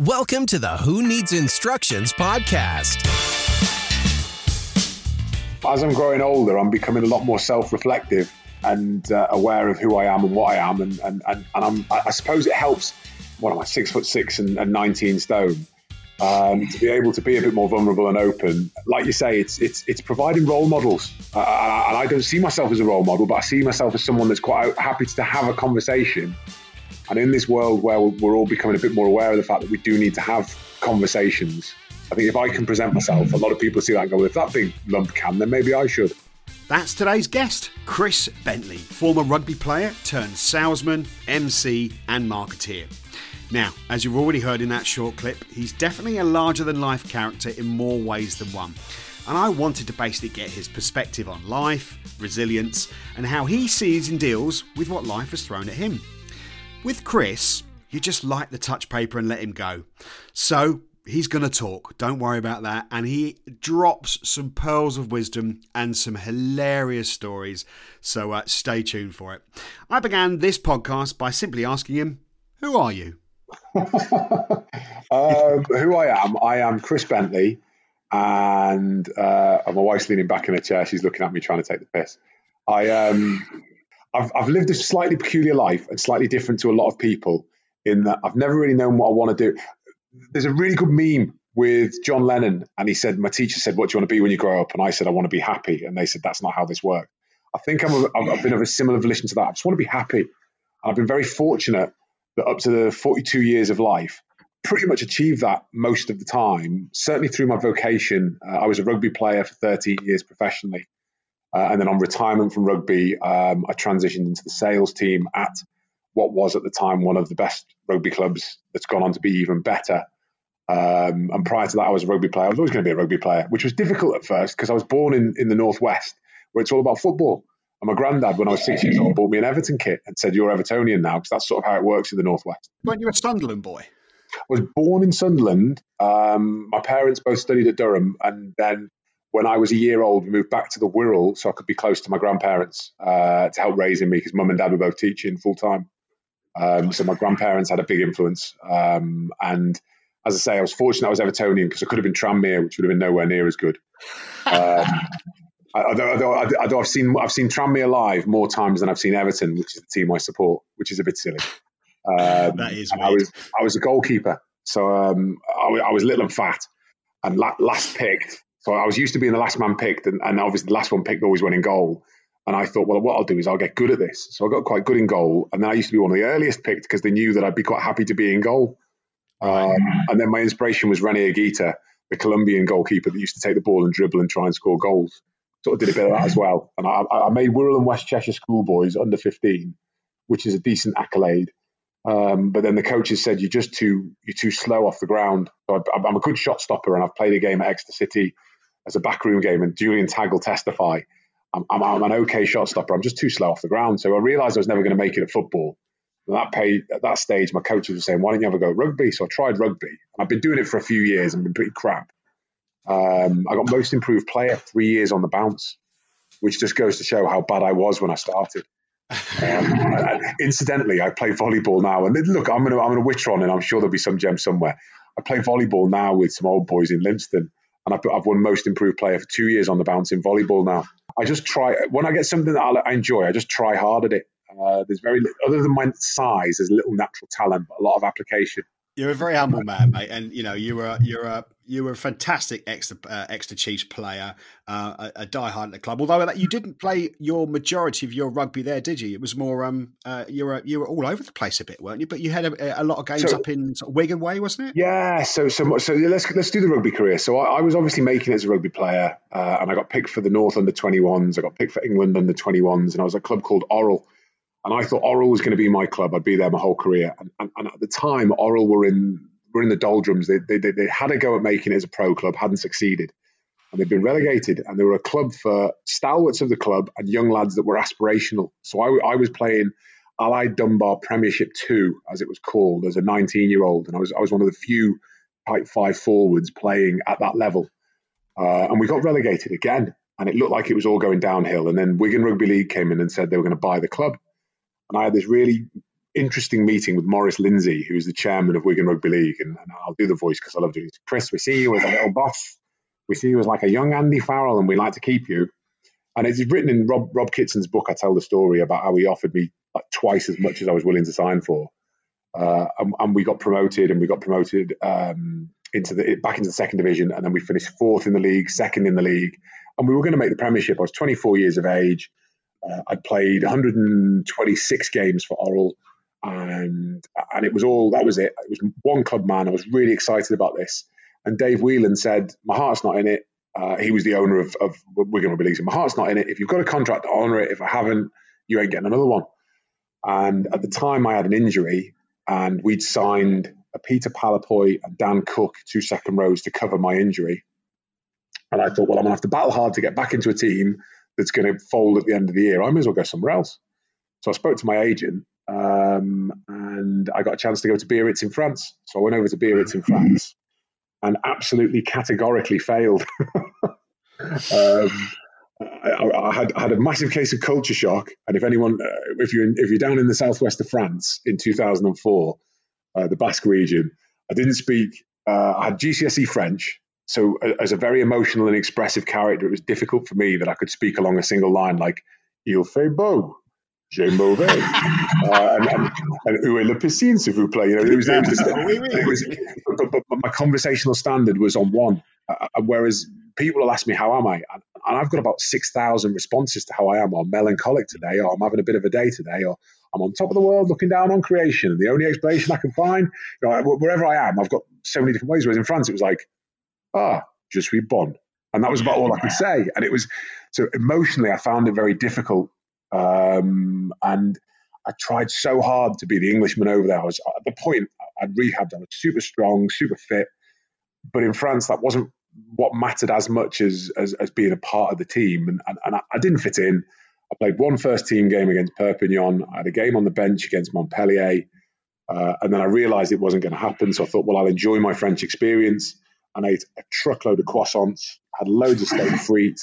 Welcome to the Who Needs Instructions podcast. As I'm growing older, I'm becoming a lot more self reflective and uh, aware of who I am and what I am. And, and, and, and I'm, I suppose it helps, what am I, six foot six and, and 19 stone, um, to be able to be a bit more vulnerable and open. Like you say, it's, it's, it's providing role models. Uh, and I don't see myself as a role model, but I see myself as someone that's quite happy to have a conversation and in this world where we're all becoming a bit more aware of the fact that we do need to have conversations, I think if I can present myself, a lot of people see that and go, well, if that big lump can, then maybe I should. That's today's guest, Chris Bentley, former rugby player turned salesman, MC, and marketeer. Now, as you've already heard in that short clip, he's definitely a larger than life character in more ways than one. And I wanted to basically get his perspective on life, resilience, and how he sees and deals with what life has thrown at him. With Chris, you just light the touch paper and let him go. So he's going to talk. Don't worry about that. And he drops some pearls of wisdom and some hilarious stories. So uh, stay tuned for it. I began this podcast by simply asking him, Who are you? uh, who I am? I am Chris Bentley. And uh, my wife's leaning back in a chair. She's looking at me trying to take the piss. I um, I've, I've lived a slightly peculiar life and slightly different to a lot of people in that I've never really known what I want to do. There's a really good meme with John Lennon, and he said, My teacher said, What do you want to be when you grow up? And I said, I want to be happy. And they said, That's not how this works. I think I'm a, I've been of a similar volition to that. I just want to be happy. And I've been very fortunate that up to the 42 years of life, pretty much achieved that most of the time, certainly through my vocation. Uh, I was a rugby player for 13 years professionally. Uh, and then on retirement from rugby, um, I transitioned into the sales team at what was at the time one of the best rugby clubs that's gone on to be even better. Um, and prior to that, I was a rugby player. I was always going to be a rugby player, which was difficult at first because I was born in, in the Northwest where it's all about football. And my granddad, when I was six years old, bought me an Everton kit and said, You're Evertonian now, because that's sort of how it works in the Northwest. Weren't you a Sunderland boy? I was born in Sunderland. Um, my parents both studied at Durham, and then when I was a year old, we moved back to the Wirral so I could be close to my grandparents uh, to help raising me because mum and dad were both teaching full time. Um, so my grandparents had a big influence. Um, and as I say, I was fortunate I was Evertonian because I could have been Tranmere, which would have been nowhere near as good. Um, although, although, although, I've seen I've seen Tranmere live more times than I've seen Everton, which is the team I support, which is a bit silly. Um, that is. I was I was a goalkeeper, so um, I, I, was little and fat, and la- last picked so I was used to being the last man picked, and, and obviously the last one picked always went in goal. And I thought, well, what I'll do is I'll get good at this. So I got quite good in goal. And then I used to be one of the earliest picked because they knew that I'd be quite happy to be in goal. Um, and then my inspiration was Rene Higuita, the Colombian goalkeeper that used to take the ball and dribble and try and score goals. Sort of did a bit of that as well. And I, I made Wirral and West Cheshire schoolboys under 15, which is a decent accolade. Um, but then the coaches said you're just too you're too slow off the ground. So I, am a good shot stopper, and I've played a game at Exeter City as a backroom game, and Julian Tagg will testify. I'm, I'm, I'm, an okay shot stopper. I'm just too slow off the ground. So I realised I was never going to make it at football. And that paid, at that stage, my coaches were saying, "Why don't you ever go rugby?" So I tried rugby, and I've been doing it for a few years and been pretty crap. Um, I got most improved player three years on the bounce, which just goes to show how bad I was when I started. Um, incidentally, I play volleyball now, and look, I'm gonna I'm gonna witch on, and I'm sure there'll be some gem somewhere. I play volleyball now with some old boys in Lympstone, and I've, I've won most improved player for two years on the bounce in volleyball now. I just try when I get something that I enjoy, I just try hard at it. Uh, there's very other than my size, there's little natural talent, but a lot of application. You're a very humble man, mate, and you know you were you're a you were a fantastic extra uh, Exeter Chiefs player, uh, a, a diehard at the club. Although you didn't play your majority of your rugby there, did you? It was more um uh, you were you were all over the place a bit, weren't you? But you had a, a lot of games so, up in sort of Wigan way, wasn't it? Yeah. So so so let's let's do the rugby career. So I, I was obviously making it as a rugby player, uh, and I got picked for the North under 21s. I got picked for England under 21s, and I was at a club called Orrell and I thought Orrell was going to be my club. I'd be there my whole career. And, and, and, at the time, Orrell were in were in the doldrums. They, they, they had a go at making it as a pro club, hadn't succeeded. And they'd been relegated. And they were a club for stalwarts of the club and young lads that were aspirational. So I, I was playing Allied Dunbar Premiership 2, as it was called, as a 19 year old. And I was, I was one of the few type five forwards playing at that level. Uh, and we got relegated again. And it looked like it was all going downhill. And then Wigan Rugby League came in and said they were going to buy the club. And I had this really interesting meeting with Maurice Lindsay, who's the chairman of Wigan Rugby League, and, and I'll do the voice because I love doing it. Chris, we see you as a little boss. We see you as like a young Andy Farrell, and we like to keep you. And it's written in Rob Rob Kitson's book. I tell the story about how he offered me like twice as much as I was willing to sign for, uh, and, and, we got promoted, and we got promoted um, into the back into the second division, and then we finished fourth in the league, second in the league, and we were going to make the Premiership. I was 24 years of age. Uh, I'd played 126 games for Orrell, and and it was all that was it. It was one club man. I was really excited about this. And Dave Whelan said, "My heart's not in it. Uh, he was the owner of, of Wigan Rugby League. My heart's not in it. If you've got a contract, honour it. If I haven't, you ain't getting another one. And at the time, I had an injury, and we'd signed a Peter Palapoy and Dan Cook, two second rows, to cover my injury. And I thought, well, I'm going to have to battle hard to get back into a team that's going to fold at the end of the year. I may as well go somewhere else. So I spoke to my agent, um, and I got a chance to go to Biarritz in France. So I went over to Biarritz in France and absolutely categorically failed. um, I, I, had, I had a massive case of culture shock, and if anyone, uh, if you're in, if you're down in the southwest of France in 2004, uh, the Basque region, I didn't speak. Uh, I had GCSE French, so as a very emotional and expressive character, it was difficult for me that I could speak along a single line like "Il fait beau." J'ai mauvais. uh, and, and, and où est le piscine, s'il vous plaît? You know, it was, it was, it was but, but, but, my conversational standard was on one. Uh, uh, whereas people will ask me, how am I? And, and I've got about 6,000 responses to how I am, or melancholic today, or I'm having a bit of a day today, or I'm on top of the world looking down on creation. The only explanation I can find, you know, wherever I am, I've got so many different ways. Whereas in France, it was like, ah, je suis bon. And that was about all I could say. And it was, so emotionally, I found it very difficult um, and I tried so hard to be the Englishman over there. I was at the point I'd rehabbed. I was super strong, super fit. But in France, that wasn't what mattered as much as as, as being a part of the team. And, and, and I, I, didn't fit in. I played one first team game against Perpignan. I had a game on the bench against Montpellier. Uh, and then I realized it wasn't going to happen. So I thought, well, I'll enjoy my French experience. And I ate a truckload of croissants, had loads of steak frites,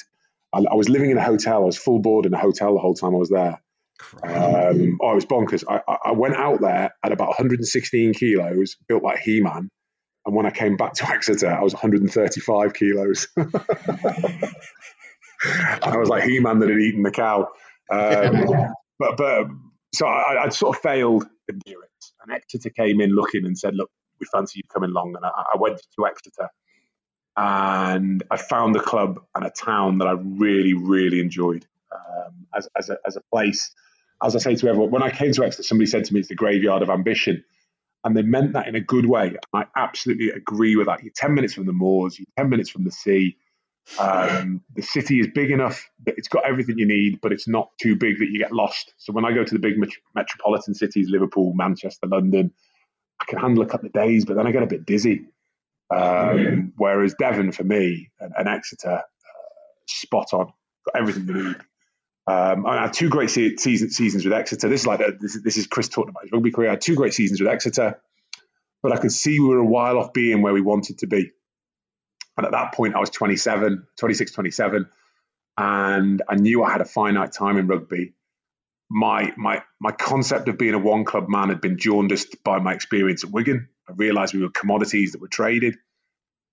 I, I, was living in a hotel. I was full board in a hotel the whole time I was there. Um, oh, it was bonkers. I, I, went out there at about 116 kilos, built like He Man. And when I came back to Exeter, I was 135 kilos. I was like He Man that had eaten the cow. Um, but, but so I, would sort of failed in Biarritz. And Exeter came in looking and said, Look, we fancy you coming along. And I, I went to Exeter and I found the club and a town that I really, really enjoyed um, as, as, a, as a place. As I say to everyone, when I came to Exeter, somebody said to me, it's the graveyard of ambition. And they meant that in a good way. I absolutely agree with that. You're 10 minutes from the moors, you're 10 minutes from the sea. Um, the city is big enough that it's got everything you need, but it's not too big that you get lost. So when I go to the big met- metropolitan cities, Liverpool, Manchester, London, I can handle a couple of days, but then I get a bit dizzy. Um, whereas Devon, for me, and, and Exeter, uh, spot on, got everything you need. Um, I had two great se- season, seasons with Exeter. This is like a, this, this, is Chris talking about his rugby career. I had two great seasons with Exeter, but I could see we were a while off being where we wanted to be. And at that point, I was 27, 26, 27, and I knew I had a finite time in rugby. My my my concept of being a one club man had been jaundiced by my experience at Wigan. I realized we were commodities that were traded.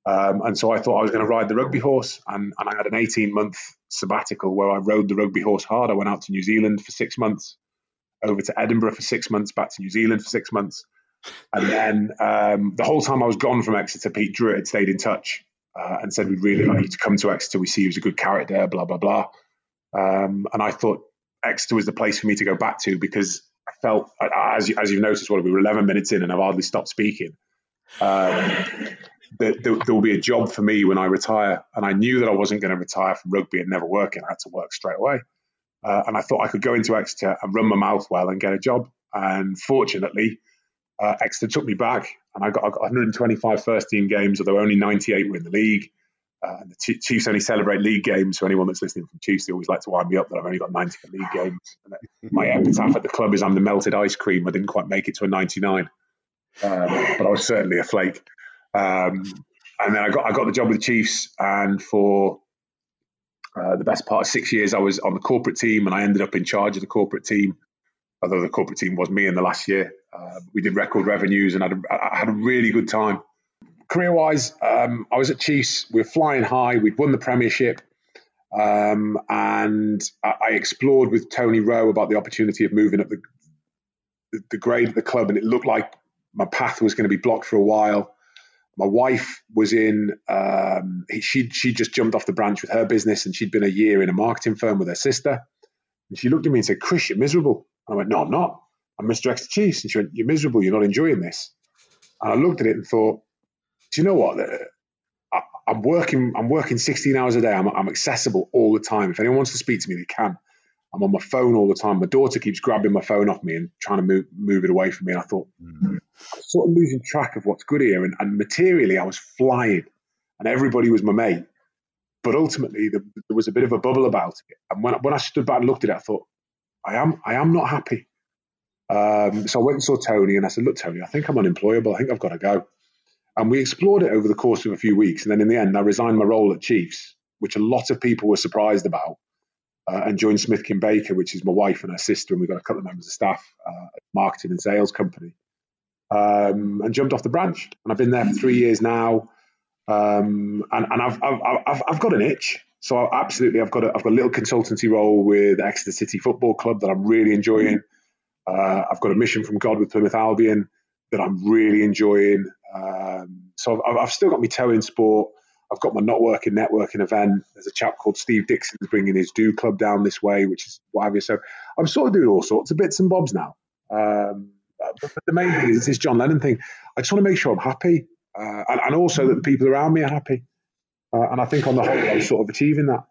Um, and so I thought I was going to ride the rugby horse. And, and I had an 18 month sabbatical where I rode the rugby horse hard. I went out to New Zealand for six months, over to Edinburgh for six months, back to New Zealand for six months. And then um, the whole time I was gone from Exeter, Pete Druitt had stayed in touch uh, and said, We'd really like you to come to Exeter. We see you as a good character, there blah, blah, blah. Um, and I thought Exeter was the place for me to go back to because I felt, as, you, as you've noticed, well, we were 11 minutes in and I've hardly stopped speaking. Um, there, there, there, will be a job for me when I retire. And I knew that I wasn't going to retire from rugby and never work, and I had to work straight away. Uh, and I thought I could go into Exeter and run my mouth well and get a job. And fortunately, uh, Exeter took me back, and I got, I got 125 first team games, although only 98 were in the league. Uh, and the Chiefs only celebrate league games. So anyone that's listening from Chiefs, they always like to wind me up that I've only got 90 for league games. And my epitaph at the club is I'm the melted ice cream. I didn't quite make it to a 99, um, but I was certainly a flake. Um, and then I got I got the job with the Chiefs, and for uh, the best part of six years, I was on the corporate team, and I ended up in charge of the corporate team. although the corporate team was me in the last year. Uh, we did record revenues and had a, I had a really good time. Career wise, um, I was at Chiefs. We were flying high. We'd won the Premiership. Um, and I, explored with Tony Rowe about the opportunity of moving up the, the, grade of the club. And it looked like my path was going to be blocked for a while. My wife was in, um, she she just jumped off the branch with her business and she'd been a year in a marketing firm with her sister. And she looked at me and said, Chris, you're miserable. And I went, No, I'm not. I'm Mr. Exeter Chiefs. And she went, You're miserable. You're not enjoying this. And I looked at it and thought, Do you know what? I, am working. I'm working 16 hours a day. I'm, I'm accessible all the time. If anyone wants to speak to me, they can. I'm on my phone all the time. My daughter keeps grabbing my phone off me and trying to move, move it away from me. And I thought, mm-hmm. I'm sort of losing track of what's good here. And, and, materially, I was flying and everybody was my mate. But ultimately, the, there was a bit of a bubble about it. And when, when I stood back and looked at it, I thought, I am, I am not happy. Um, so I went and saw Tony and I said, Look, Tony, I think I'm unemployable. I think I've got to go. And we explored it over the course of a few weeks. And then in the end, I resigned my role at Chiefs, which a lot of people were surprised about uh, and joined Smithkin Baker, which is my wife and her sister, and we've got a couple of members of staff, uh, marketing and sales company, um, and jumped off the branch. And I've been there for three years now, um, and, and I've, I've, I've, I've, got an itch. So I, absolutely, I've got a, I've got a little consultancy role with Exeter City Football Club that I'm really enjoying. Uh, I've got a mission from God with Plymouth Albion that I'm really enjoying. Um, so I've, I've, still got my toe in sport. I've got my not working networking event. There's a chap called Steve Dixon bringing his do club down this way, which is what have you. So I'm sort of doing all sorts of bits and bobs now. Um, but, the main thing is this John Lennon thing. I just want to make sure I'm happy, uh, and, and, also that the people around me are happy. Uh, and I think on the whole, I'm sort of achieving that.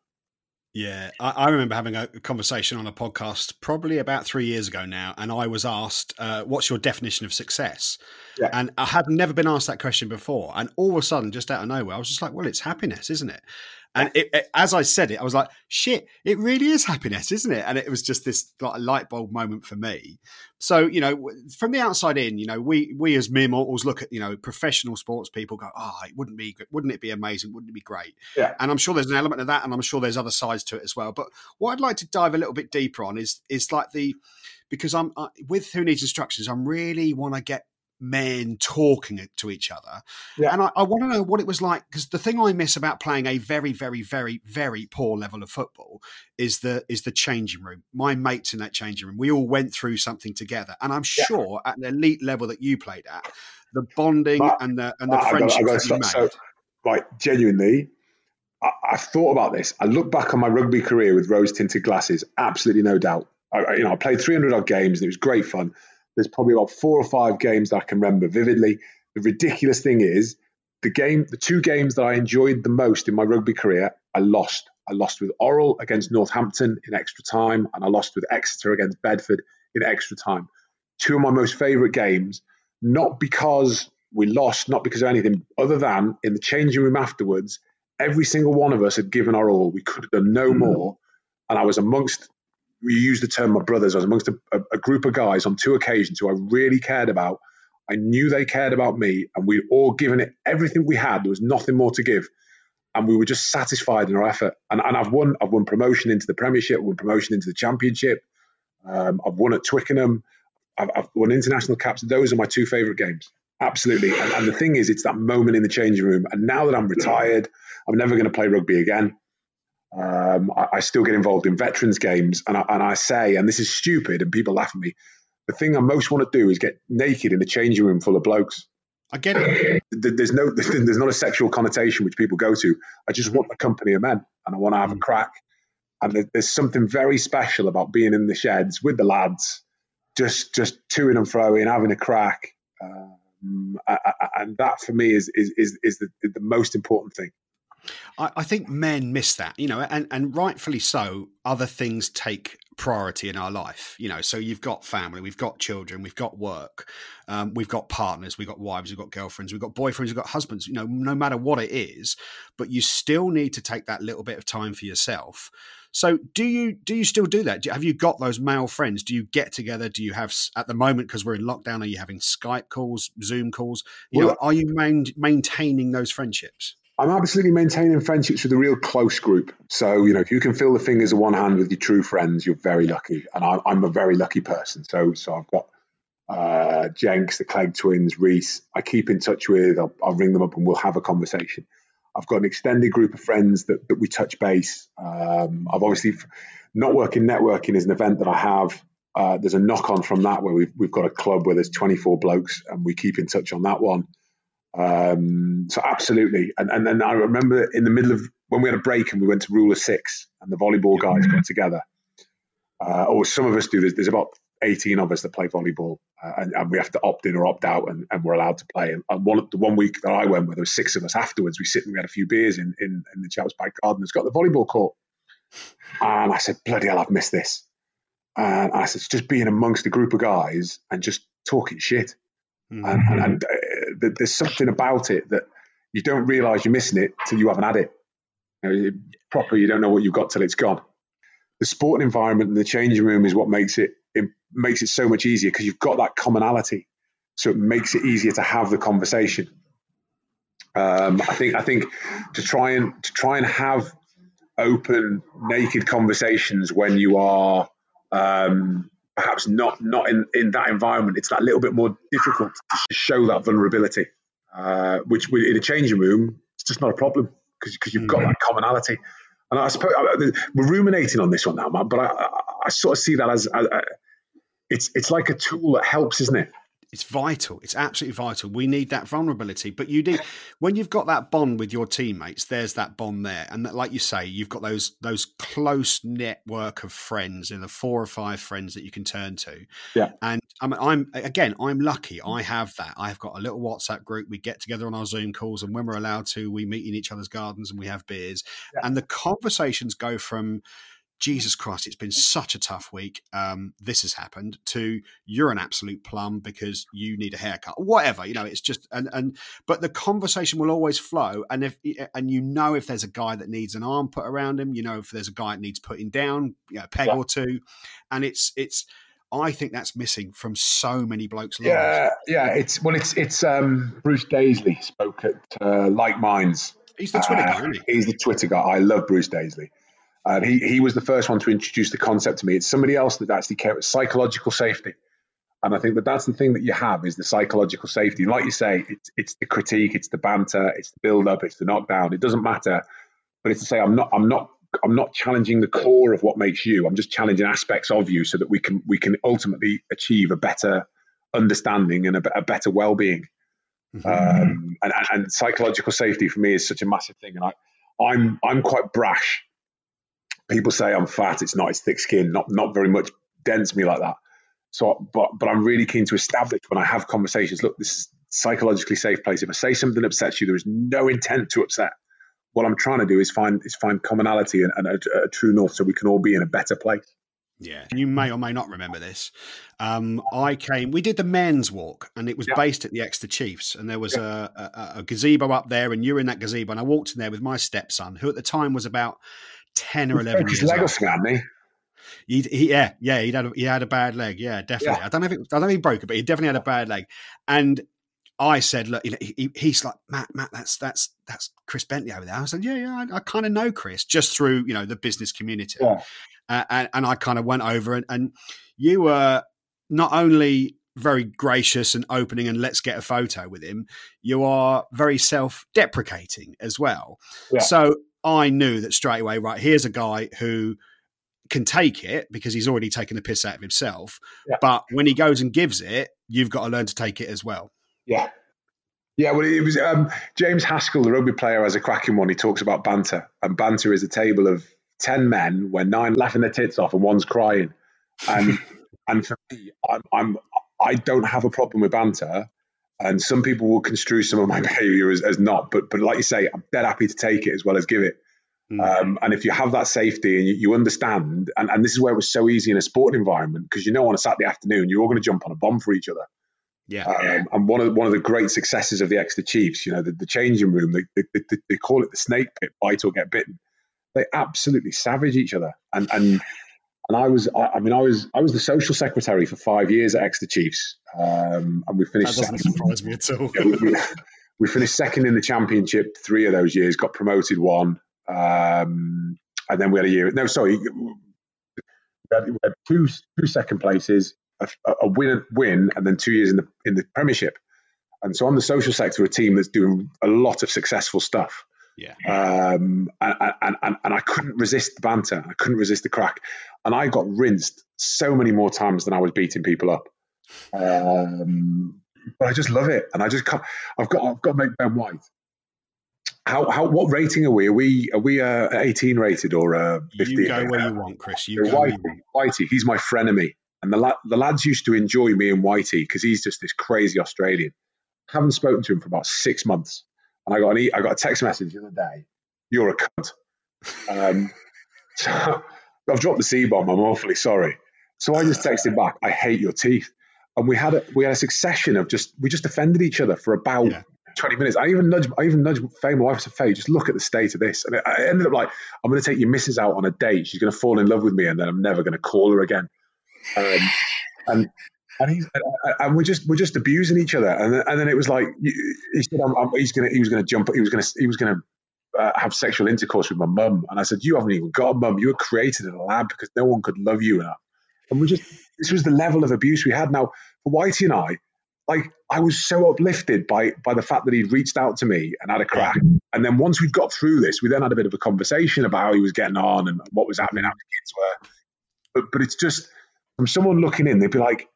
Yeah, I, I, remember having a conversation on a podcast probably about three years ago now, and I was asked, uh, "What's your definition of success?" Yeah. And I had never been asked that question before, and all of a sudden, just out of nowhere, I was just like, "Well, it's happiness, isn't it?" And it, it, as I said it, I was like, shit, it really is happiness, isn't it? And it was just this like light bulb moment for me. So, you know, from the outside in, you know, we we as mere mortals look at, you know, professional sports people go, oh, it wouldn't be, wouldn't it be amazing? Wouldn't it be great? Yeah. And I'm sure there's an element of that, and I'm sure there's other sides to it as well. But what I'd like to dive a little bit deeper on is is like the because I'm uh, with who needs instructions. I'm really want to get men talking to each other. Yeah. And I, I want to know what it was like because the thing I miss about playing a very, very, very, very poor level of football is the is the changing room. My mates in that changing room, we all went through something together, and I'm yeah. sure at the elite level that you played at, the bonding but, and the and the friendship that you made. So, like genuinely, I, have thought about this. I look back on my rugby career with rose tinted glasses, absolutely no doubt. I, you know, I played 300 odd games and it was great fun there's probably about four or five games that I can remember vividly. The ridiculous thing is, the game, the two games that I enjoyed the most in my rugby career, I lost. I lost with Orrell against Northampton in extra time, and I lost with Exeter against Bedford in extra time. Two of my most favourite games, not because we lost, not because of anything other than in the changing room afterwards, every single one of us had given our all. We could have done no mm. more. And I was amongst we use the term my brothers. I was amongst a, a, group of guys on two occasions who I really cared about. I knew they cared about me, and we'd all given it everything we had. There was nothing more to give, and we were just satisfied in our effort. And, and I've won. I've won promotion into the Premiership. Won promotion into the Championship. Um, I've won at Twickenham. I've, I've, won international caps. Those are my two favourite games. Absolutely. And, and the thing is, it's that moment in the changing room. And now that I'm retired, I'm never going to play rugby again. Um, I, I, still get involved in veterans games, and I, and I say, and this is stupid, and people laugh at me. The thing I most want to do is get naked in a changing room full of blokes. I get it. There's no, there's not a sexual connotation which people go to. I just want a company of men, and I want to have a mm. crack. And there's something very special about being in the sheds with the lads, just just toing and froing, having a crack. Um, and that for me is is is, is the, the most important thing. I, I think men miss that, you know, and, and rightfully so. Other things take priority in our life, you know. So you've got family, we've got children, we've got work, um, we've got partners, we've got wives, we've got girlfriends, we've got boyfriends, we've got husbands. You know, no matter what it is, but you still need to take that little bit of time for yourself. So do you do you still do that? Do, have you got those male friends? Do you get together? Do you have at the moment because we're in lockdown? Are you having Skype calls, Zoom calls? You well, know, are you main, maintaining those friendships? I'm absolutely maintaining friendships with a real close group. So, you know, if you can feel the fingers of one hand with your true friends, you're very lucky. And I, I'm a very lucky person. So, so I've got uh, Jenks, the Clegg twins, Reese. I keep in touch with. I'll, I'll, ring them up and we'll have a conversation. I've got an extended group of friends that, that we touch base. Um, I've obviously not working networking is an event that I have. Uh, there's a knock on from that where we've, we've got a club where there's 24 blokes and we keep in touch on that one. Um, so absolutely. And, and then I remember in the middle of when we had a break and we went to rule of six and the volleyball guys got together. Uh, or some of us do. There's, there's about 18 of us that play volleyball uh, and, and, we have to opt in or opt out and, and we're allowed to play. And, and one, the one week that I went where there was six of us afterwards, we sit and we had a few beers in, in, in the Chelps Park Garden. It's got the volleyball court. And I said, bloody hell, I've missed this. And I said, it's just being amongst a group of guys and just talking shit. Mm-hmm. And, and there's something about it that you don't realize you're missing it till you haven't had it. You know, proper, you don't know what you've got till it's gone. The sporting environment and the changing room is what makes it, it makes it so much easier because you've got that commonality. So it makes it easier to have the conversation. Um, I think I think to try and to try and have open, naked conversations when you are um, perhaps not not in, in that environment. It's that little bit more difficult to show that vulnerability, uh, which in a changing room, it's just not a problem because you've got mm. that commonality. And I suppose we're ruminating on this one now, man, but I, I, I sort of see that as, as, as it's it's like a tool that helps, isn't it? It's vital. It's absolutely vital. We need that vulnerability. But you do when you've got that bond with your teammates. There's that bond there, and that, like you say, you've got those those close network of friends, and the four or five friends that you can turn to. Yeah. And I'm, I'm again, I'm lucky. I have that. I've got a little WhatsApp group. We get together on our Zoom calls, and when we're allowed to, we meet in each other's gardens and we have beers. Yeah. And the conversations go from Jesus Christ, it's been such a tough week. Um, this has happened. To you're an absolute plum because you need a haircut, whatever. You know, it's just and and but the conversation will always flow. And if and you know if there's a guy that needs an arm put around him, you know if there's a guy that needs putting down, you know, a peg yeah. or two, and it's it's. I think that's missing from so many blokes. Lives. Yeah, yeah. It's well, it's it's um, Bruce Daisley spoke at uh, Like Minds. He's the Twitter uh, guy, isn't he? He's the Twitter guy. I love Bruce Daisley. And he, he was the first one to introduce the concept to me. It's somebody else that actually cares psychological safety. And I think that that's the thing that you have is the psychological safety. Like you say, it's, it's the critique, it's the banter, it's the build up, it's the knockdown. It doesn't matter. But it's to say, I'm not, I'm not, I'm not challenging the core of what makes you. I'm just challenging aspects of you so that we can, we can ultimately achieve a better understanding and a, a better well-being. Mm-hmm. Um, and, and psychological safety for me is such a massive thing. And I, I'm, I'm quite brash people say I'm fat. It's not. It's thick skin. Not not very much dents me like that. So, but but I'm really keen to establish when I have conversations. Look, this is psychologically safe place. If I say something that upsets you, there is no intent to upset. What I'm trying to do is find is find commonality and, and a, a true north, so we can all be in a better place. Yeah, you may or may not remember this. Um, I came. We did the men's walk, and it was yeah. based at the Exeter Chiefs, and there was yeah. a, a, a, gazebo up there, and you were in that gazebo, and I walked in there with my stepson, who at the time was about 10 or 11 years leg old. He, he, yeah, yeah, he had a, he had a bad leg. Yeah, definitely. Yeah. I don't know if it, I don't know if he broke it, but he definitely had a bad leg. And I said, look, you know, he, he's like Matt, Matt, that's that's that's Chris Bentley over there. I said, yeah, yeah, I, I kind of know Chris just through you know the business community, yeah. uh, and, and I kind of went over and, and you were not only very gracious and opening and let's get a photo with him, you are very self deprecating as well. Yeah. So I knew that straight away, right, here's a guy who can take it because he's already taken the piss out of himself. Yeah. But when he goes and gives it, you've got to learn to take it as well. Yeah. Yeah, well, it was um, James Haskell, the rugby player, has a cracking one. He talks about banter, and banter is a table of ten men where nine laughing their tits off and one's crying. And and for me, I'm, I'm I don't have a problem with banter, and some people will construe some of my behavior as, as not, but but like you say, I'm dead happy to take it as well as give it. Mm. Um, and if you have that safety and you, you understand, and, and, this is where it was so easy in a sporting environment because you know on a Saturday afternoon you're all going to jump on a bomb for each other. Yeah. Um, and one of one of the great successes of the Exeter Chiefs, you know, the, the changing room, they, they, they, they, call it the snake pit, bite or get bitten. They absolutely savage each other, and and and I was, I, I, mean, I was, I was the social secretary for five years at Exeter Chiefs, um, and we finished. That doesn't second. surprise me at all. we, We finished second in the championship three of those years, got promoted one, um, and then we had a year. No, sorry, we had, we had two two second places, a, a, win win, and then two years in the in the Premiership. And so, I'm the social sector, a team that's doing a lot of successful stuff. Yeah. Um, and, and, and, and I couldn't resist the banter. I couldn't resist the crack. And I got rinsed so many more times than I was beating people up. Um, but I just love it. And I just can't, I've got, I've got to make Ben White. How, how, what rating are we? Are we, are we uh, 18 rated or uh, 50? You go where you want, Chris. You go Whitey, Whitey, he's my frenemy. And the, la- the lads used to enjoy me and Whitey because he's just this crazy Australian. Haven't spoken to him for about six months. And I got an e- I got a text message the other day. You're a cunt. Um, so I've dropped the C bomb. I'm awfully sorry. So I just texted back. I hate your teeth. And we had a we had a succession of just we just offended each other for about yeah. 20 minutes. I even nudged I even nudged Faye, my wife, I said, Faye, just look at the state of this. And it, I ended up like, I'm going to take your missus out on a date. She's going to fall in love with me, and then I'm never going to call her again. Um, and and he's and we're just we're just abusing each other. And then, and then it was like he said, I'm, I'm, he's gonna he was gonna jump he was gonna he was gonna uh, have sexual intercourse with my mum. And I said, you haven't even got a mum. You were created in a lab because no one could love you enough. And we just this was the level of abuse we had. Now for Whitey and I, like I was so uplifted by by the fact that he'd reached out to me and had a crack. And then once we'd got through this, we then had a bit of a conversation about how he was getting on and what was happening, how the kids were. But but it's just from someone looking in, they'd be like,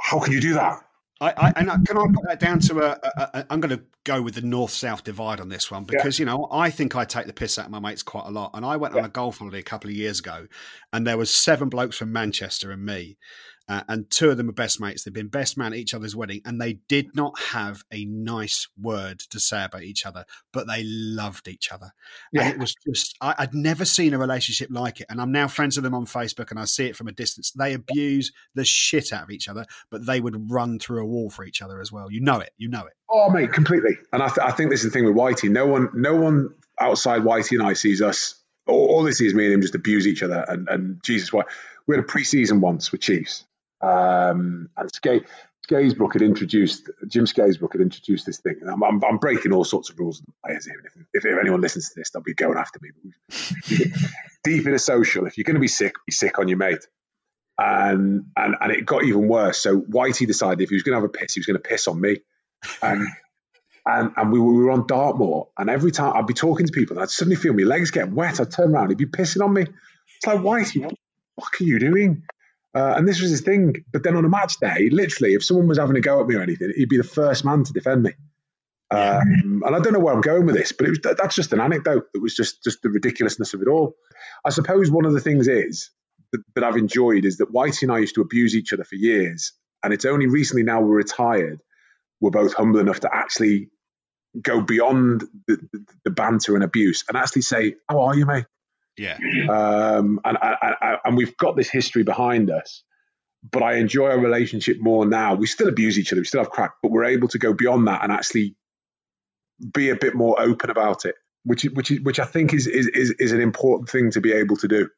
how can you do that? I, I, and can I put that down to a? a, a I'm going to go with the north south divide on this one because yeah. you know I think I take the piss out of my mates quite a lot. And I went yeah. on a golf holiday a couple of years ago, and there was seven blokes from Manchester and me, uh, and two of them are best mates. They've been best man at each other's wedding, and they did not have a nice word to say about each other, but they loved each other. Yeah. And it was just, I, would never seen a relationship like it. And I'm now friends with them on Facebook, and I see it from a distance. They abuse the shit out of each other, but they would run through a wall for each other as well. You know it. You know it. Oh, mate, completely. And I, th- I think this is the thing with Whitey. No one, no one outside Whitey and I sees us. All, all see is me and him just abuse each other. And, and Jesus, why? We had a preseason once with Chiefs um, and Skate, Skaysbrook had introduced Jim Skaysbrook had introduced this thing. I'm, I'm, I'm, breaking all sorts of rules. If, if, if, anyone listens to this, they'll be going after me. Deep in a social, if you're going to be sick, be sick on your mate. And and and it got even worse. So Whitey decided if he was going to have a piss, he was going to piss on me. And and and we, we were on Dartmoor. And every time I'd be talking to people, I'd suddenly feel my legs getting wet. I'd turn around, he'd be pissing on me. It's like Whitey, what the fuck are you doing? Uh, and this was his thing. But then on a match day, literally, if someone was having a go at me or anything, he'd be the first man to defend me. Um, and I don't know where I'm going with this, but it was, that's just an anecdote. It was just just the ridiculousness of it all. I suppose one of the things is that, that I've enjoyed is that Whitey and I used to abuse each other for years, and it's only recently now we're retired, we're both humble enough to actually go beyond the, the, the banter and abuse and actually say, "How are you, mate? Yeah. Um, and, and, and we've got this history behind us, but I enjoy our relationship more now. We still abuse each other, we still have crack, but we're able to go beyond that and actually be a bit more open about it, which which which I think is is is, is an important thing to be able to do.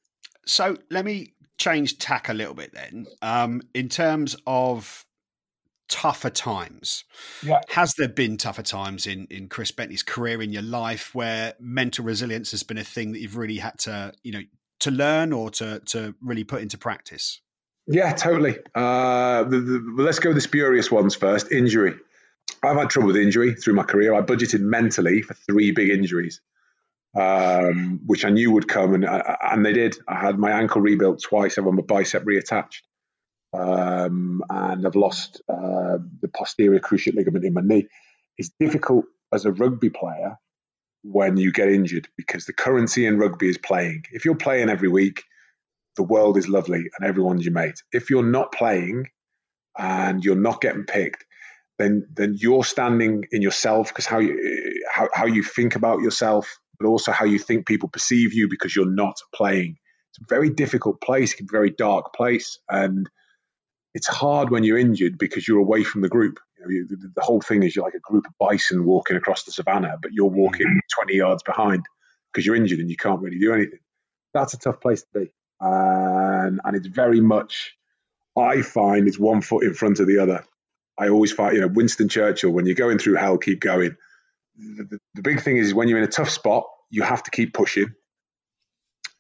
So let me change tack a little bit then. Um, in terms of tougher times. Yeah. Has there been tougher times in, in Chris Bentley's career in your life where mental resilience has been a thing that you've really had to, you know, to learn or to to really put into practice? Yeah, totally. Uh, the, the, let's go with the spurious ones first. Injury. I've had trouble with injury through my career. I budgeted mentally for three big injuries, um, which I knew would come, and uh, and they did. I had my ankle rebuilt twice. I've had my bicep reattached um, and I've lost uh, the posterior cruciate ligament in my knee. It's difficult as a rugby player when you get injured because the currency in rugby is playing. If you're playing every week, the world is lovely and everyone's your mate. If you're not playing and you're not getting picked, then then you're standing in yourself because how you how, how you think about yourself, but also how you think people perceive you because you're not playing. It's a very difficult place, a very dark place, and it's hard when you're injured because you're away from the group. You know, you, the, the, whole thing is you're like a group of bison walking across the savannah, but you're walking mm-hmm. 20 yards behind because you're injured and you can't really do anything. That's a tough place to be. and and it's very much, I find, it's one foot in front of the other. I always find, you know, Winston Churchill, when you're going through hell, keep going. The, the, the big thing is when you're in a tough spot, you have to keep pushing.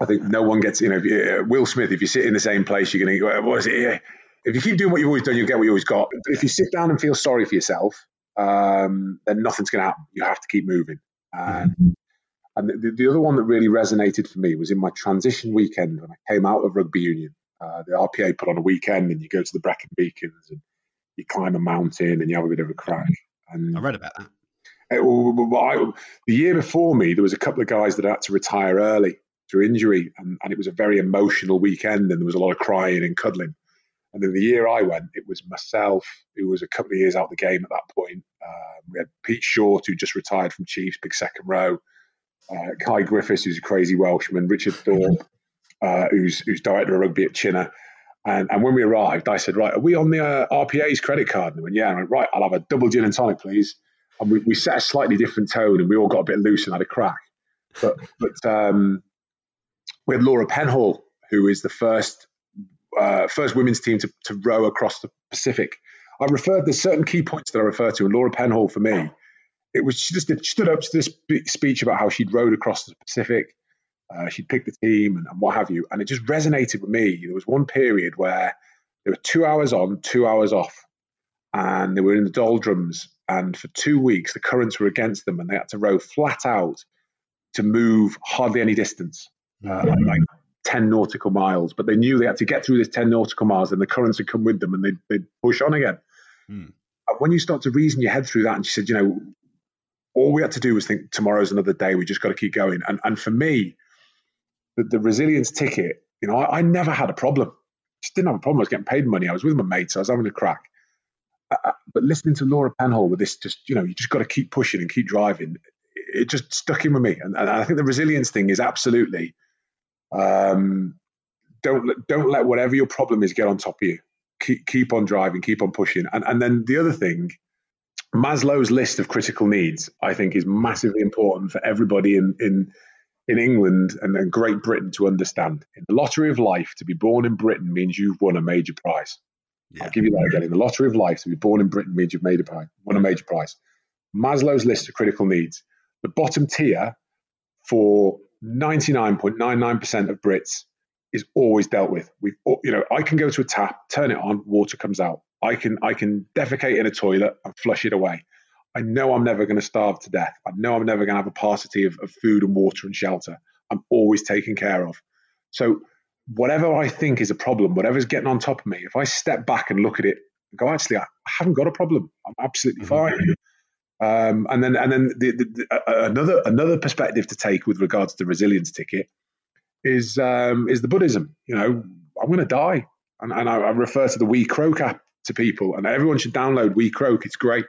I think no one gets, you know, you, uh, Will Smith, if you sit in the same place, you're going to, what is it? If you keep doing what you've always done, you'll get what you always got. But if you sit down and feel sorry for yourself, um, then nothing's going to happen. You have to keep moving. mm-hmm. And the, the, other one that really resonated for me was in my transition weekend when I came out of rugby union. Uh, the RPA put on a weekend, and you go to the Brecon Beacons and you climb a mountain and you have a bit of a crack. And I read about that. It, I, the year before me, there was a couple of guys that had to retire early through injury, and, and, it was a very emotional weekend, and there was a lot of crying and cuddling. And then the year I went, it was myself, who was a couple of years out of the game at that point. Uh, we had Pete Short, who just retired from Chiefs, big second row. Uh, Kai Griffiths, who's a crazy Welshman. Richard Thorpe, uh, who's who's director of rugby at Chinnor. And, and when we arrived, I said, right, are we on the uh, RPA's credit card? And they went, yeah. And I went, right, I'll have a double gin and tonic, please. And we, we set a slightly different tone and we all got a bit loose and had a crack. But, but um, we had Laura Penhaul, who is the first uh, first women's team to, to row across the Pacific. I referred, there's certain key points that I refer to, and Laura Penhaul for me, it was she just did, stood up to this speech about how she'd rowed across the Pacific, uh, she'd picked the team and, and, what have you, and it just resonated with me. There was one period where there were two hours on, two hours off, and they were in the doldrums, and for two weeks the currents were against them, and they had to row flat out to move hardly any distance, uh, like 10 nautical miles, but they knew they had to get through this 10 nautical miles and the currents would come with them and they'd, they'd push on again. Mm. And when you start to reason your head through that, and she said, you know, all we had to do was think tomorrow's another day. We just got to keep going. And, and for me, the, the resilience ticket, you know, I, I, never had a problem. Just didn't have a problem. I was getting paid money. I was with my mates. I was having a crack. Uh, uh but listening to Laura Penhaul with this, just, you know, you just got to keep pushing and keep driving. It just stuck in with me. And, and I think the resilience thing is absolutely – um, don't don't let whatever your problem is get on top of you. Keep, keep on driving, keep on pushing. And and then the other thing, Maslow's list of critical needs, I think, is massively important for everybody in in in England and, Great Britain to understand. In the lottery of life, to be born in Britain means you've won a major prize. Yeah. I'll give you that again. In the lottery of life, to be born in Britain means you've made a prize, won a major prize. Maslow's list of critical needs. The bottom tier for 99.99% of Brits is always dealt with. We, you know, I can go to a tap, turn it on, water comes out. I can, I can defecate in a toilet and flush it away. I know I'm never going to starve to death. I know I'm never going to have a paucity of, of food and water and shelter. I'm always taken care of. So whatever I think is a problem, whatever's getting on top of me, if I step back and look at it and go, actually, I haven't got a problem. I'm absolutely mm-hmm. Um, and then, and then the, the, the, another another perspective to take with regards to the resilience ticket is um, is the Buddhism. You know, I'm going to die, and, and I, I, refer to the WeCroak app to people, and everyone should download WeCroak. It's great.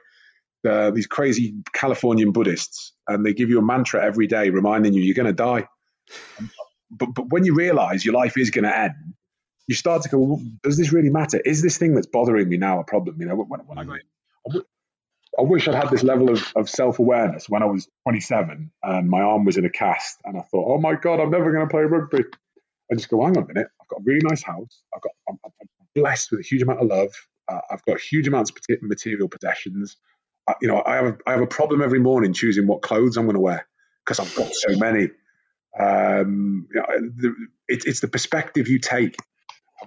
Uh, these crazy Californian Buddhists, and they give you a mantra every day reminding you you're going to die. But but when you realise your life is going to end, you start to go, well, does this really matter? Is this thing that's bothering me now a problem? You know, when, when I go in, I wish I'd had this level of, of self awareness when I was 27 and my arm was in a cast, and I thought, oh my god, I'm never going to play rugby. I just go, hang on a minute, I've got a really nice house, I've got, I'm, I'm blessed with a huge amount of love, uh, I've got huge amounts of material possessions. Uh, you know, I have a, I have a problem every morning choosing what clothes I'm going to wear because I've got so many. Um, you know, the, it, it's the perspective you take.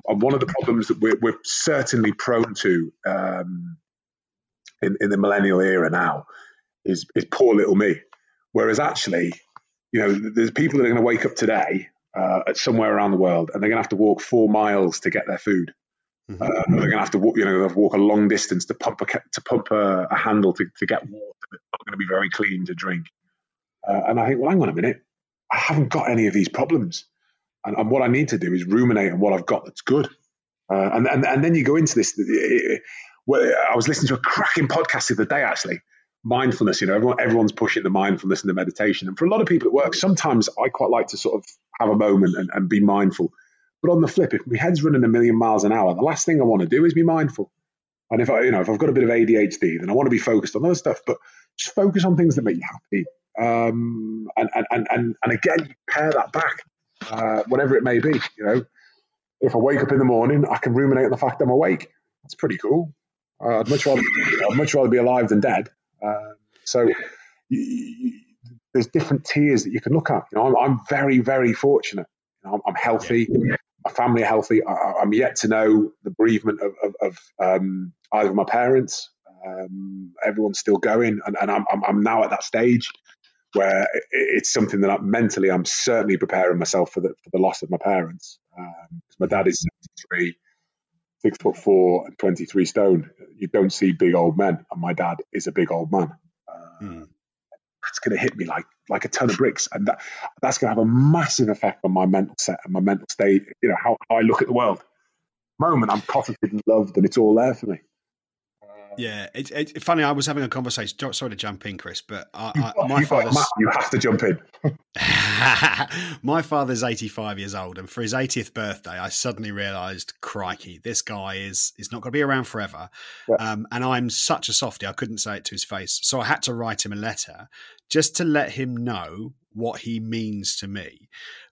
And one of the problems that we're, we're certainly prone to um, in, in the millennial era now is is poor little me. Whereas actually, you know, there's people that are going to wake up today uh, somewhere around the world and they're going to have to walk four miles to get their food. Mm-hmm. Uh, they're going to have to walk, you know, walk a long distance to pump a to pump a, a handle to, to get water that's not going to be very clean to drink. Uh, and I think, well, hang on a minute, I haven't got any of these problems, and, and what I need to do is ruminate on what I've got that's good. Uh, and, and and then you go into this well, I was listening to a cracking podcast the other day, actually. Mindfulness, you know, everyone, everyone's pushing the mindfulness and the meditation. And for a lot of people, at work, Sometimes I quite like to sort of have a moment and, and be mindful. But on the flip, if my head's running a million miles an hour, the last thing I want to do is be mindful. And if I, you know, if I've got a bit of ADHD, then I want to be focused on other stuff. But just focus on things that make you happy. Um, and, and, and, and, again, pair that back, uh, whatever it may be. You know, if I wake up in the morning, I can ruminate on the fact I'm awake. That's pretty cool. I'd much rather I'd much rather be alive than dead. Uh, so you, there's different tiers that you can look at. You know, I'm, I'm very very fortunate. You know, I'm, I'm, healthy. Yeah. My family are healthy. I, am yet to know the bereavement of, of, of um, either of my parents. Um, everyone's still going, and, and I'm, I'm now at that stage where it's something that I'm, mentally I'm certainly preparing myself for the for the loss of my parents. Um, my dad is 73, six foot four and 23 stone. You don't see big old men, and my dad is a big old man. Uh, mm. That's going to hit me like like a ton of bricks, and that, that's going to have a massive effect on my mental set and my mental state. You know how, how I look at the world. Moment I'm cosseted and loved, and it's all there for me. Yeah, it's it, funny. I was having a conversation. Sorry to jump in, Chris, but I, I, my father's. you have to jump in. my father's eighty-five years old, and for his eightieth birthday, I suddenly realised, crikey, this guy is is not going to be around forever. Yeah. Um, and I'm such a softy, I couldn't say it to his face, so I had to write him a letter just to let him know what he means to me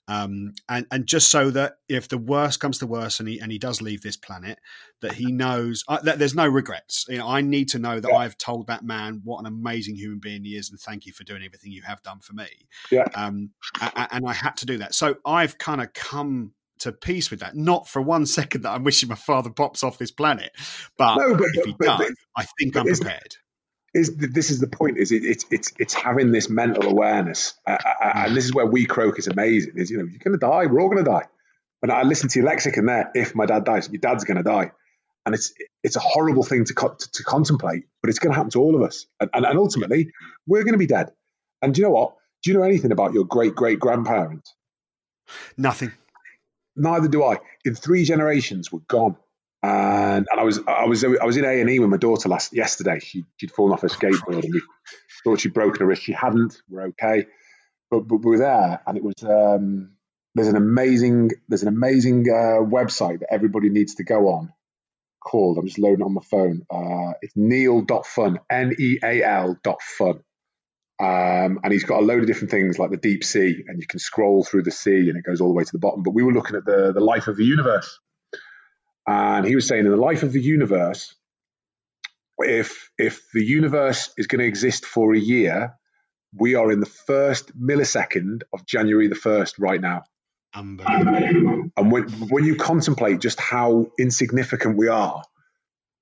um, and and just so that if the worst comes to worst and he and he does leave this planet, that he knows uh, that there's no regrets. You know, I need to know that yeah. I've told that man what an amazing human being he is, and thank you for doing everything you have done for me. Yeah. Um, and I had to do that. So I've kind of come to peace with that. Not for one second that I'm wishing my father pops off this planet, but, no, but if he but, does, but, I think I'm prepared is this is the point is it, it's it's it's having this mental awareness. Uh, uh, uh and this is where WeCroak is amazing is you know you're gonna die we're all gonna die. And I listen to your lexicon there if my dad dies your dad's gonna die. And it's it's a horrible thing to to, to contemplate but it's gonna happen to all of us. And, and, and ultimately we're gonna be dead. And do you know what? Do you know anything about your great great grandparents nothing. Neither do I. In three generations we're gone and, and I was I was I was in A and E with my daughter last yesterday. She she'd fallen off her skateboard and we thought she'd broken her wrist. She hadn't. We're okay, but but we were there, and it was um, there's an amazing there's an amazing uh, website that everybody needs to go on called. I'm just loading on my phone. Uh, it's Neal.fun, N E A L dot fun. Um, and he's got a load of different things like the deep sea, and you can scroll through the sea, and it goes all the way to the bottom. But we were looking at the the life of the universe, and he was saying in the life of the universe, if if the universe is going to exist for a year, we are in the first millisecond of January the first right now. Unbelievable. And when when you contemplate just how insignificant we are,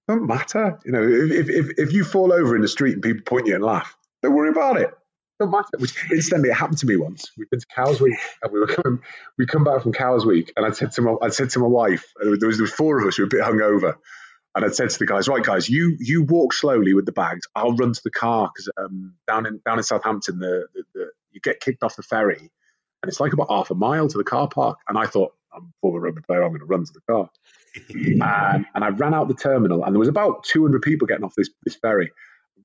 don't matter. You know, if, if if you fall over in the street and people point you and laugh, don't worry about it matter. Which incidentally, it happened to me once. We've been to Cowes Week, and we were coming. We come back from Cowes Week, and I said to my, I said to my wife, there was, there was four of us who were a bit hungover, and I said to the guys, right, guys, you you walk slowly with the bags. I'll run to the car because um, down in down in Southampton, the, the, the, you get kicked off the ferry, and it's like about half a mile to the car park. And I thought, I'm a former rugby player, I'm going to run to the car. and, and I ran out the terminal, and there was about 200 people getting off this this ferry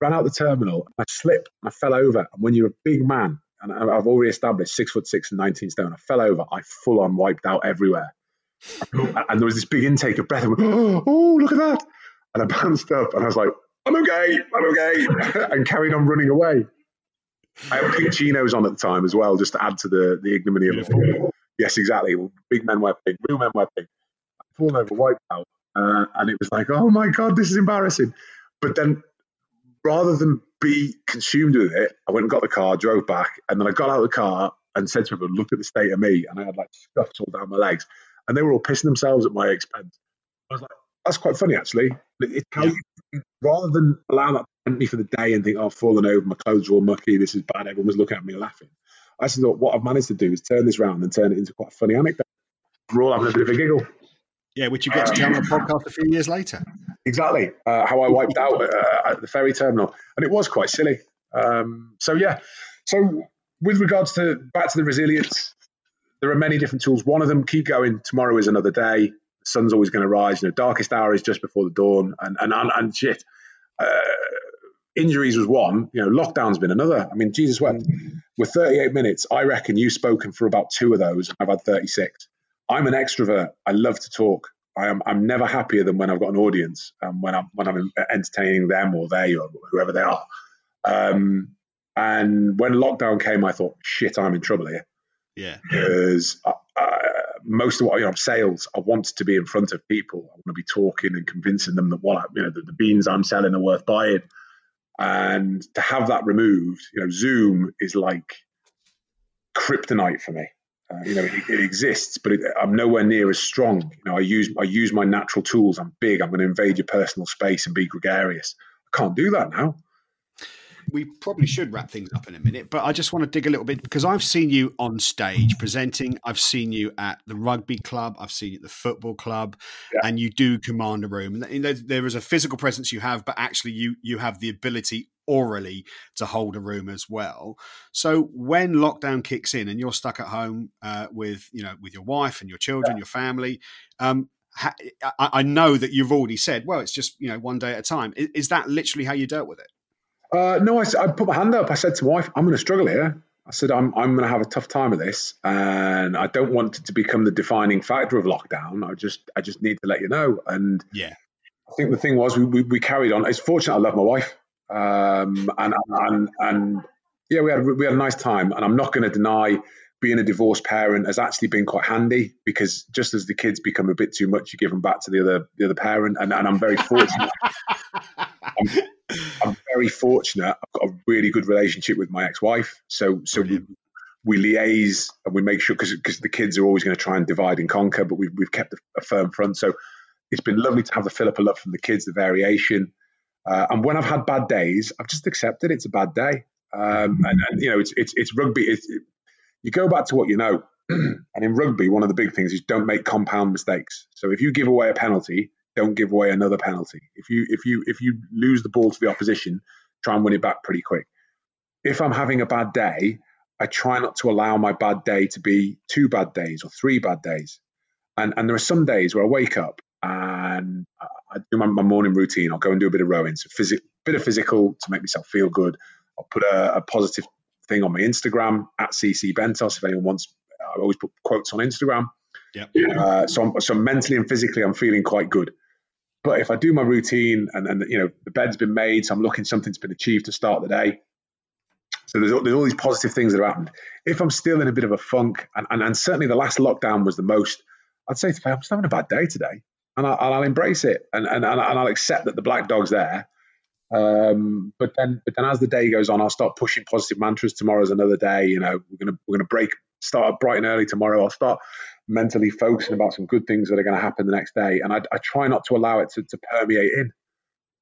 ran out the terminal, I slipped, I fell over. And when you're a big man, and I've already established six foot six and 19 stone, I fell over, I full on wiped out everywhere. and there was this big intake of breath. I went, oh, look at that. And I bounced up and I was like, I'm okay, I'm okay, and carried on running away. I had pink chinos on at the time as well, just to add to the, the ignominy of it. Yes, exactly. Big men wear pink, real men wear pink. I fallen over, wiped out, uh, and it was like, oh my God, this is embarrassing. But then rather than be consumed with it, I went and got the car, drove back, and then I got out of the car and said to everyone, look at the state of me. And I had like scuffs all down my legs. And they were all pissing themselves at my expense. I was like, that's quite funny, actually. It's how you, rather than allow that to me for the day and think, oh, I've fallen over, my clothes are all mucky, this is bad, everyone was looking at me laughing. I just thought, what I've managed to do is turn this around and turn it into quite a funny anecdote. We're all having a bit of a giggle. Yeah, which you get to tell on the podcast a few years later. Exactly. Uh, how I wiped out uh, at the ferry terminal. And it was quite silly. Um, so, yeah. So, with regards to back to the resilience, there are many different tools. One of them, keep going. Tomorrow is another day. The sun's always going to rise. You know, darkest hour is just before the dawn. And, and, and, and shit. Uh, injuries was one. You know, lockdown's been another. I mean, Jesus wept. With 38 minutes, I reckon you've spoken for about two of those. I've had 36. I'm an extrovert. I love to talk. I am I'm never happier than when I've got an audience and when I'm when I'm entertaining them or they or whoever they are. Um, and when lockdown came, I thought, shit, I'm in trouble here. Yeah, because uh, uh, most of what you know, sales, I want to be in front of people. I want to be talking and convincing them that what I, you know the, the beans I'm selling are worth buying. And to have that removed, you know, Zoom is like kryptonite for me. Uh, you know, it, it exists, but it, I'm nowhere near as strong. You know, I use I use my natural tools. I'm big. I'm going to invade your personal space and be gregarious. I can't do that now we probably should wrap things up in a minute, but I just want to dig a little bit because I've seen you on stage presenting. I've seen you at the rugby club. I've seen you at the football club, yeah. and you do command a room. And there is a physical presence you have, but actually you you have the ability orally to hold a room as well. So when lockdown kicks in and you're stuck at home uh, with you know with your wife and your children, yeah. your family. Um, I know that you've already said, well, it's just you know one day at a time. Is that literally how you dealt with it? Uh, no, I, I, put my hand up. I said to my wife, I'm going to struggle here. I said, I'm, I'm going to have a tough time of this. And I don't want it to become the defining factor of lockdown. I just, I just need to let you know. And yeah, I think the thing was we, we, we carried on. It's fortunate I love my wife. Um, and, and, and yeah, we had, we had a nice time. And I'm not going to deny being a divorced parent has actually been quite handy because just as the kids become a bit too much, you give them back to the other the other parent, and, and I'm very fortunate. I'm, I'm, very fortunate. I've got a really good relationship with my ex-wife, so so we, we liaise and we make sure because the kids are always going to try and divide and conquer, but we've we've kept a, a, firm front. So it's been lovely to have the fill up love from the kids, the variation. Uh, and when I've had bad days, I've just accepted it's a bad day. Um, and, and, you know, it's it's it's rugby. It's, you go back to what you know. and in rugby, one of the big things is don't make compound mistakes. So if you give away a penalty, don't give away another penalty. If you if you if you lose the ball to the opposition, try and win it back pretty quick. If I'm having a bad day, I try not to allow my bad day to be two bad days or three bad days. And and there are some days where I wake up and I do my, my morning routine. I'll go and do a bit of rowing, so phys- bit of physical to make myself feel good. I'll put a, a positive thing on my Instagram at CC Bentos. If anyone wants, I always put quotes on Instagram. Yeah. Uh, so, I'm, so mentally and physically, I'm feeling quite good. But if I do my routine and, and you know the bed's been made, so I'm looking something's been achieved to start the day. So there's, there's all these positive things that have happened. If I'm still in a bit of a funk, and, and, and certainly the last lockdown was the most, I'd say to I'm just having a bad day today, and, I, will embrace it, and, and, and I'll accept that the black dog's there, um, but then, but then as the day goes on, I'll start pushing positive mantras. Tomorrow's another day. You know, we're gonna we're gonna break, start up bright and early tomorrow. I'll start mentally focusing about some good things that are going to happen the next day, and I, I try not to allow it to, to permeate in.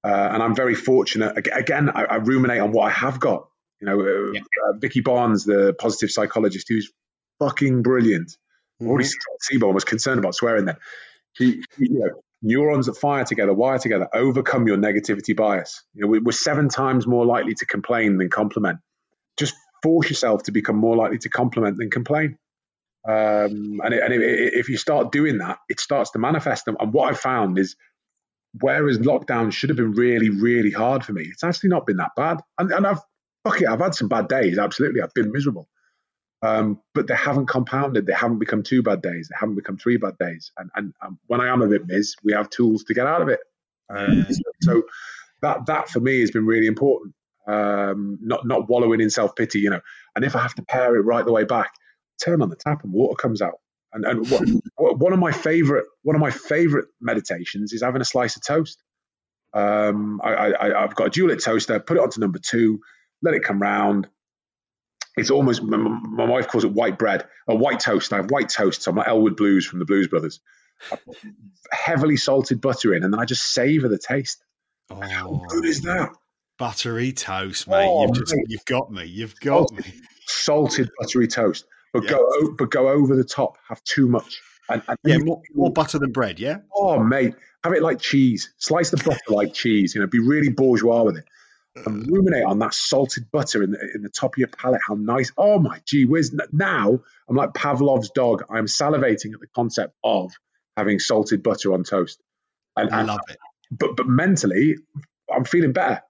Uh, and I'm very fortunate. Again, I, I, ruminate on what I have got. You know, uh, yeah. uh, Vicky Barnes, the positive psychologist, who's fucking brilliant. Mm-hmm. Already, Seaborn was concerned about swearing then. You know, neurons that fire together, wire together, overcome your negativity bias. You know, we're seven times more likely to complain than compliment. Just force yourself to become more likely to compliment than complain. Um, and, it, and it, if you start doing that, it starts to manifest. And what I've found is, whereas lockdown should have been really, really hard for me, it's actually not been that bad. And, and I've, fuck it, I've had some bad days. Absolutely, I've been miserable. Um, but they haven't compounded. They haven't become two bad days. They haven't become three bad days. And, and um, when I am a bit mis, we have tools to get out of it. Um, so that that for me has been really important. Um, not not wallowing in self pity, you know. And if I have to pair it right the way back, turn on the tap and water comes out. And and what, one of my favorite one of my favorite meditations is having a slice of toast. Um, I, I, I've got a dual toaster. Put it onto number two. Let it come round it's almost my, my, wife calls it white bread or white toast. I have white toast. So I'm like Elwood Blues from the Blues Brothers. heavily salted butter in, and then I just savor the taste. Oh, How good is that? Buttery toast, mate. Oh, you've just mate. you've got me. You've oh, got salted, me. Salted buttery toast, but go but go over the top. Have too much. And, and yeah, more, more butter than bread. Yeah. Oh, mate, have it like cheese. Slice the butter like cheese. You know, be really bourgeois with it and ruminate on that salted butter in the, in the top of your palate. How nice. Oh my gee whiz. Now I'm like Pavlov's dog. I'm salivating at the concept of having salted butter on toast. And, I love it. But, but mentally, I'm feeling better.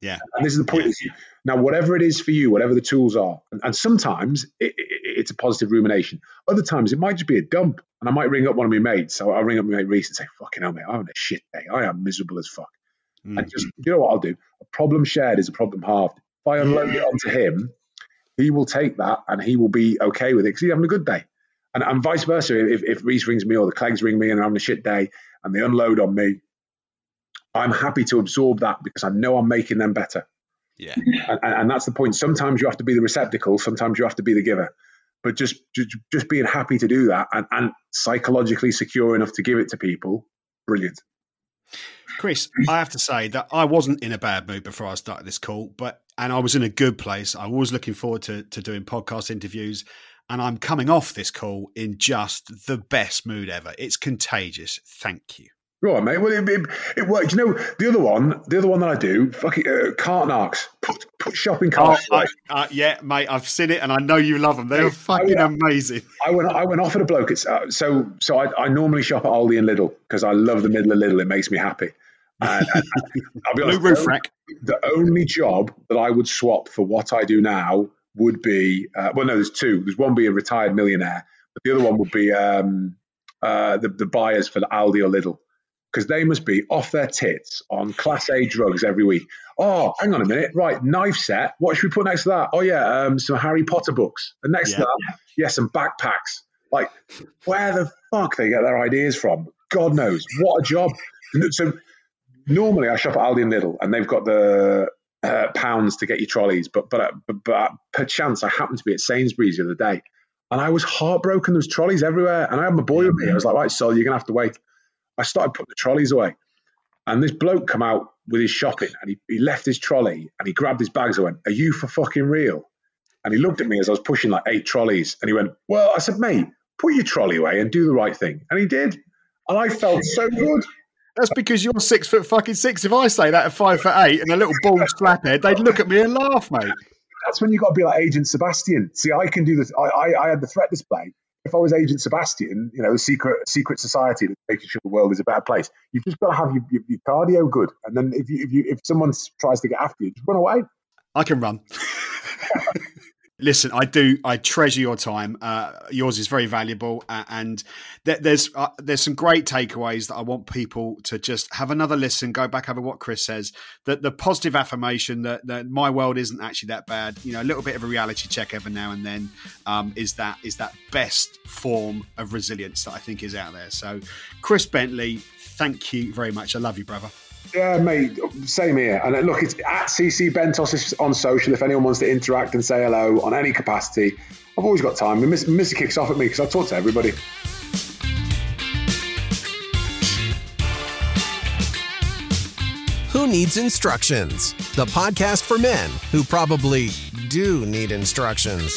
Yeah. And this is the point. Yeah. Now, whatever it is for you, whatever the tools are, and, and sometimes it, it, it's a positive rumination. Other times it might just be a dump. And I might ring up one of my mates. So I'll ring up my mate Reese and say, fucking hell, mate, I'm on a shit day. I am miserable as fuck. Mm. And just, you know what I'll do? A problem shared is a problem halved. If I unload it onto him, he will take that and he will be okay with it because he's having a good day. And, and vice versa. If, if Reese rings me or the Clegs ring me and I'm having a shit day and they unload on me, I'm happy to absorb that because I know I'm making them better. Yeah. And, and that's the point. Sometimes you have to be the receptacle, sometimes you have to be the giver. But just just, just being happy to do that and, and psychologically secure enough to give it to people, brilliant. Chris, I have to say that I wasn't in a bad mood before I started this call, but and I was in a good place. I was looking forward to, to doing podcast interviews, and I'm coming off this call in just the best mood ever. It's contagious. Thank you. Right, mate. Well, it, it, it worked. You know, the other one, the other one that I do, fucking uh, cart narcs. Put, put shopping carts. Oh, uh, yeah, mate. I've seen it, and I know you love them. They're fucking I, amazing. I went, I went off at a bloke. It's, uh, so, so I, I, normally shop at Aldi and Lidl because I love the middle of Lidl. It makes me happy. And, and I'll be honest, Blue roof rack. The only job that I would swap for what I do now would be, uh, well, no, there's two. There's one be a retired millionaire, but the other one would be um, uh, the, the buyers for the Aldi or Lidl because they must be off their tits on class A drugs every week. Oh, hang on a minute. Right, knife set. What should we put next to that? Oh, yeah, um, some Harry Potter books. And next yeah. to that, yeah, some backpacks. Like, where the fuck they get their ideas from? God knows. What a job. So, normally I shop at Aldi and Lidl, and they've got the uh, pounds to get your trolleys. But, but, but, but perchance, I happened to be at Sainsbury's the other day, and I was heartbroken. There was trolleys everywhere. And I had my boy with me. I was like, right, so you're going to have to wait. I started putting the trolleys away. And this bloke come out with his shopping and he, he left his trolley and he grabbed his bags and went, Are you for fucking real? And he looked at me as I was pushing like eight trolleys and he went, Well, I said, mate, put your trolley away and do the right thing. And he did. And I felt so good. That's because you're six foot fucking six. If I say that at five foot eight and a little bald slaphead, they'd look at me and laugh, mate. That's when you got to be like Agent Sebastian. See, I can do this. I, I, I had the threat display if I was Agent Sebastian, you know, the secret secret society that's making sure the world is a better place, you've just got to have your, your, your cardio good, and then if you if you if someone tries to get after you, just run away. I can run. Listen, I do. I treasure your time. Uh, yours is very valuable, uh, and th- there's uh, there's some great takeaways that I want people to just have another listen, go back over what Chris says. That the positive affirmation that, that my world isn't actually that bad. You know, a little bit of a reality check every now and then um, is that is that best form of resilience that I think is out there. So, Chris Bentley, thank you very much. I love you, brother. Yeah, mate. Same here. And uh, look, it's at CC Bentos on social. If anyone wants to interact and say hello on any capacity, I've always got time. Missy, Missy kicks off at me because I talk to everybody. Who Needs Instructions? The podcast for men who probably do need instructions.